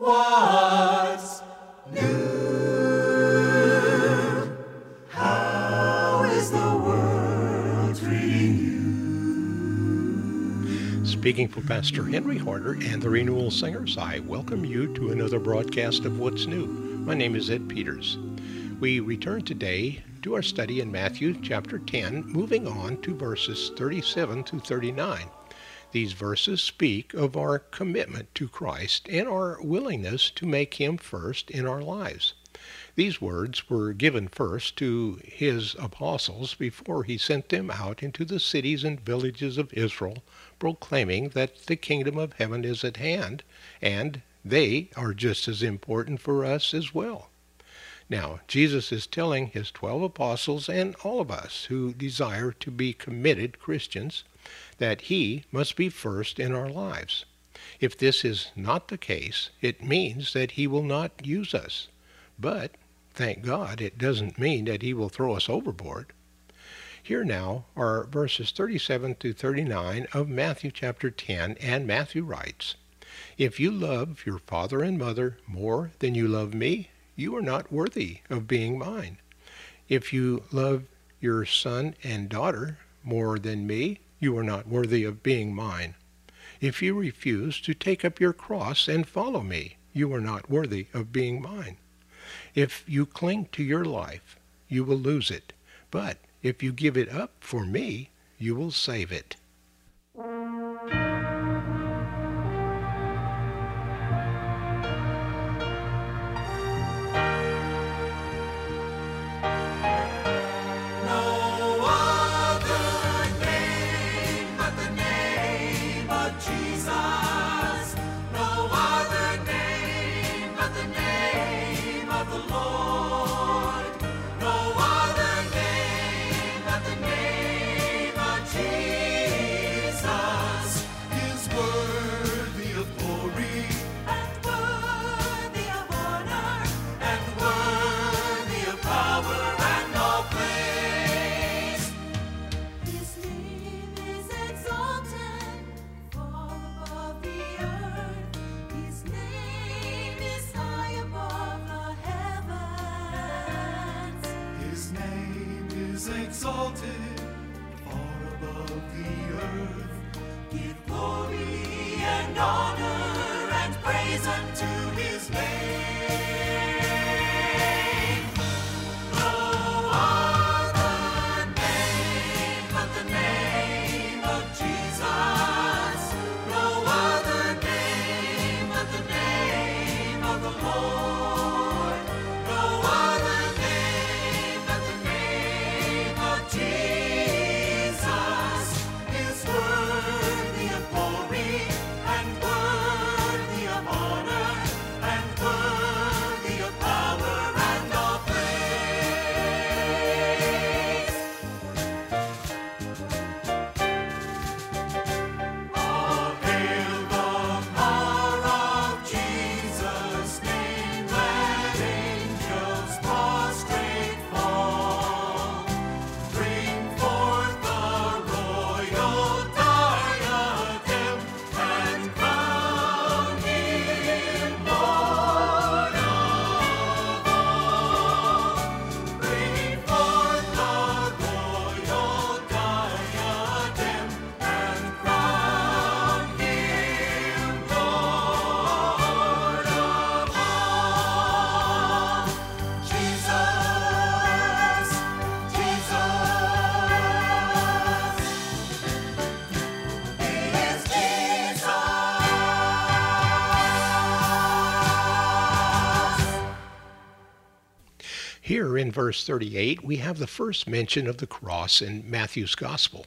What's new? How is the world treating you? Speaking for Pastor Henry Harder and the Renewal Singers, I welcome you to another broadcast of What's New. My name is Ed Peters. We return today to our study in Matthew chapter 10, moving on to verses 37 to 39. These verses speak of our commitment to Christ and our willingness to make Him first in our lives. These words were given first to His apostles before He sent them out into the cities and villages of Israel, proclaiming that the kingdom of heaven is at hand, and they are just as important for us as well. Now, Jesus is telling his 12 apostles and all of us who desire to be committed Christians that He must be first in our lives. If this is not the case, it means that He will not use us. But, thank God, it doesn't mean that He will throw us overboard. Here now are verses 37 to 39 of Matthew chapter 10, and Matthew writes, If you love your father and mother more than you love me, you are not worthy of being mine. If you love your son and daughter more than me, you are not worthy of being mine. If you refuse to take up your cross and follow me, you are not worthy of being mine. If you cling to your life, you will lose it. But if you give it up for me, you will save it. Praise unto in verse 38, we have the first mention of the cross in Matthew's Gospel.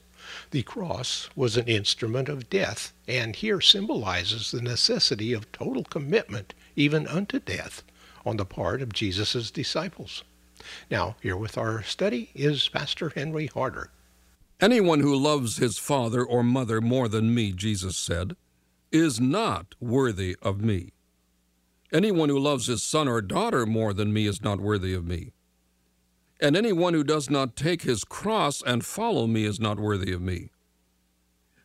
The cross was an instrument of death, and here symbolizes the necessity of total commitment, even unto death, on the part of Jesus' disciples. Now, here with our study is Pastor Henry Harder. Anyone who loves his father or mother more than me, Jesus said, is not worthy of me. Anyone who loves his son or daughter more than me is not worthy of me. And anyone who does not take his cross and follow me is not worthy of me.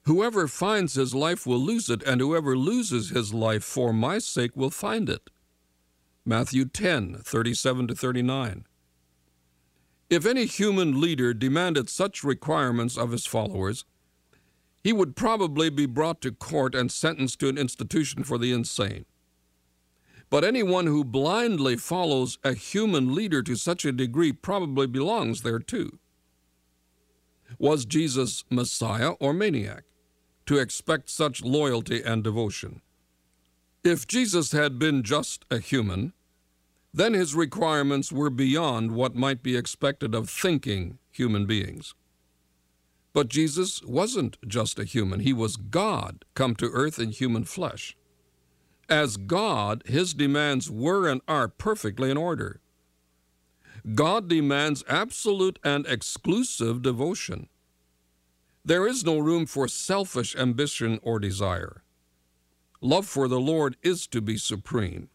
Whoever finds his life will lose it, and whoever loses his life for my sake will find it. Matthew 10, 37 to 39. If any human leader demanded such requirements of his followers, he would probably be brought to court and sentenced to an institution for the insane. But anyone who blindly follows a human leader to such a degree probably belongs there too. Was Jesus Messiah or maniac to expect such loyalty and devotion? If Jesus had been just a human, then his requirements were beyond what might be expected of thinking human beings. But Jesus wasn't just a human, he was God come to earth in human flesh. As God, his demands were and are perfectly in order. God demands absolute and exclusive devotion. There is no room for selfish ambition or desire. Love for the Lord is to be supreme.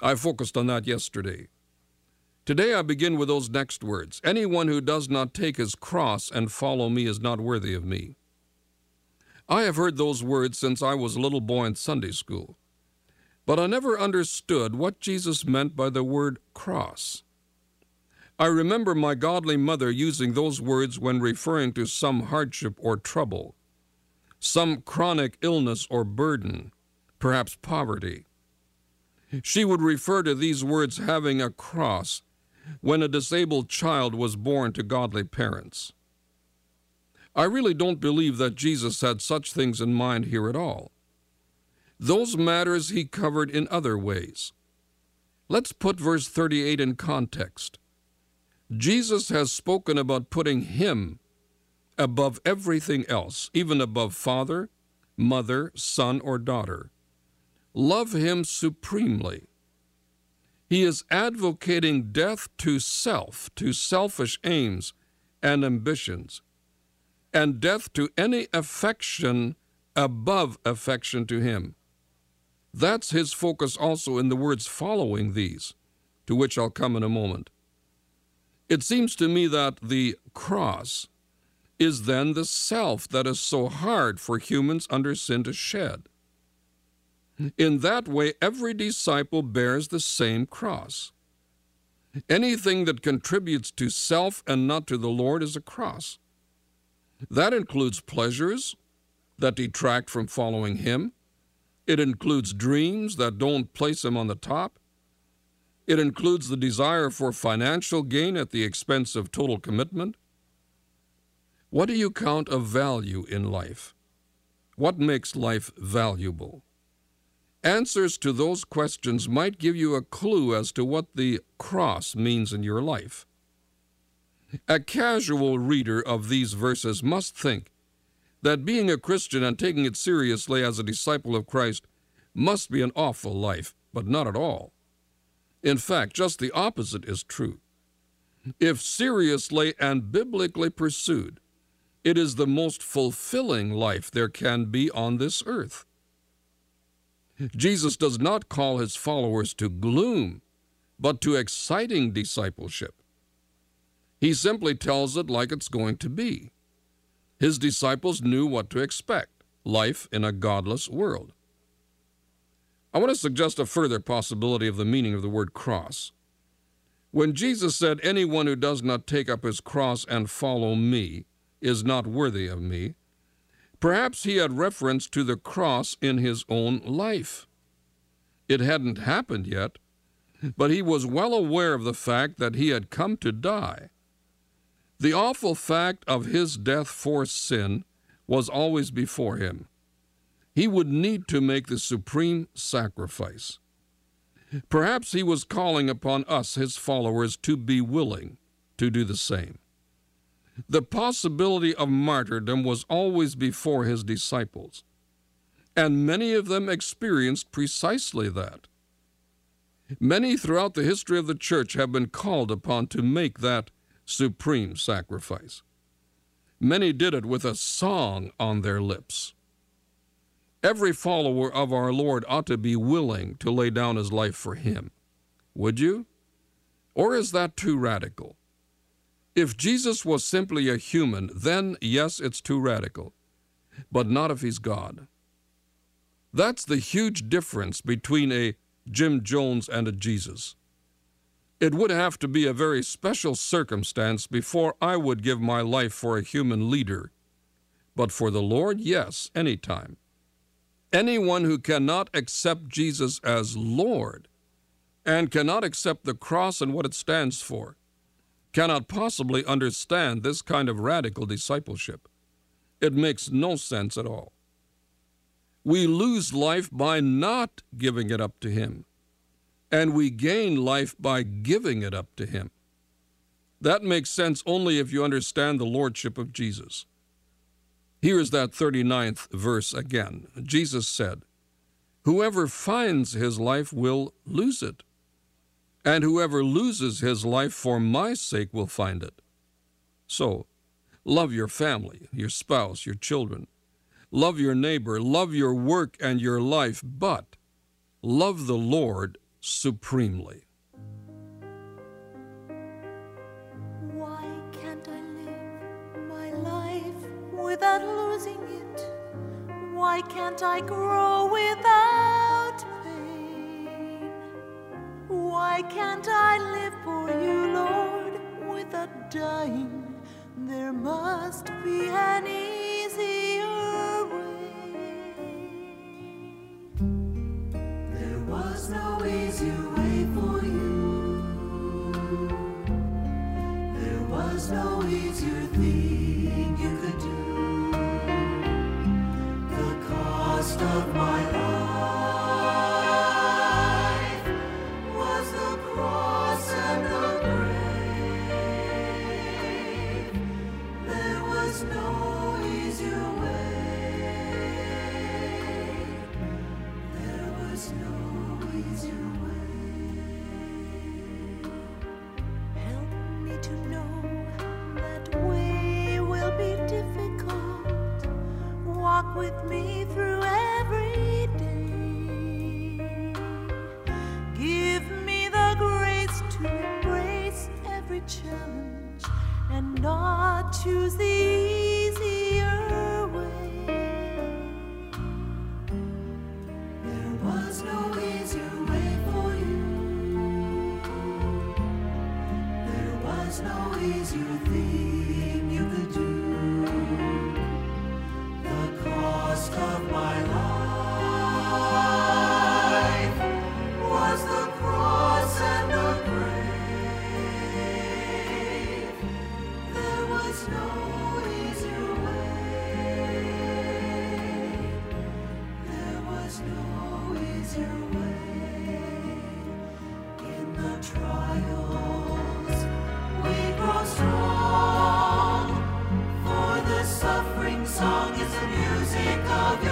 I focused on that yesterday. Today I begin with those next words Anyone who does not take his cross and follow me is not worthy of me. I have heard those words since I was a little boy in Sunday school, but I never understood what Jesus meant by the word cross. I remember my godly mother using those words when referring to some hardship or trouble, some chronic illness or burden, perhaps poverty. She would refer to these words having a cross when a disabled child was born to godly parents. I really don't believe that Jesus had such things in mind here at all. Those matters he covered in other ways. Let's put verse 38 in context. Jesus has spoken about putting him above everything else, even above father, mother, son, or daughter. Love him supremely. He is advocating death to self, to selfish aims and ambitions, and death to any affection above affection to him. That's his focus also in the words following these, to which I'll come in a moment. It seems to me that the cross is then the self that is so hard for humans under sin to shed. In that way, every disciple bears the same cross. Anything that contributes to self and not to the Lord is a cross. That includes pleasures that detract from following Him. It includes dreams that don't place Him on the top. It includes the desire for financial gain at the expense of total commitment. What do you count of value in life? What makes life valuable? Answers to those questions might give you a clue as to what the cross means in your life. A casual reader of these verses must think that being a Christian and taking it seriously as a disciple of Christ must be an awful life, but not at all. In fact, just the opposite is true. If seriously and biblically pursued, it is the most fulfilling life there can be on this earth. Jesus does not call his followers to gloom, but to exciting discipleship. He simply tells it like it's going to be. His disciples knew what to expect life in a godless world. I want to suggest a further possibility of the meaning of the word cross. When Jesus said, Anyone who does not take up his cross and follow me is not worthy of me, perhaps he had reference to the cross in his own life. It hadn't happened yet, but he was well aware of the fact that he had come to die. The awful fact of his death for sin was always before him. He would need to make the supreme sacrifice. Perhaps he was calling upon us, his followers, to be willing to do the same. The possibility of martyrdom was always before his disciples, and many of them experienced precisely that. Many throughout the history of the church have been called upon to make that supreme sacrifice. Many did it with a song on their lips. Every follower of our Lord ought to be willing to lay down his life for him. Would you? Or is that too radical? If Jesus was simply a human, then yes, it's too radical. but not if he's God. That's the huge difference between a Jim Jones and a Jesus. It would have to be a very special circumstance before I would give my life for a human leader. But for the Lord, yes, any time. Anyone who cannot accept Jesus as Lord and cannot accept the cross and what it stands for cannot possibly understand this kind of radical discipleship. It makes no sense at all. We lose life by not giving it up to Him, and we gain life by giving it up to Him. That makes sense only if you understand the Lordship of Jesus. Here is that 39th verse again. Jesus said, Whoever finds his life will lose it, and whoever loses his life for my sake will find it. So, love your family, your spouse, your children. Love your neighbor, love your work and your life, but love the Lord supremely. Why can't I live my life without losing it? Why can't I grow without pain? Why can't I live for you, Lord, without dying? There must be an easier challenge and not choose the music of your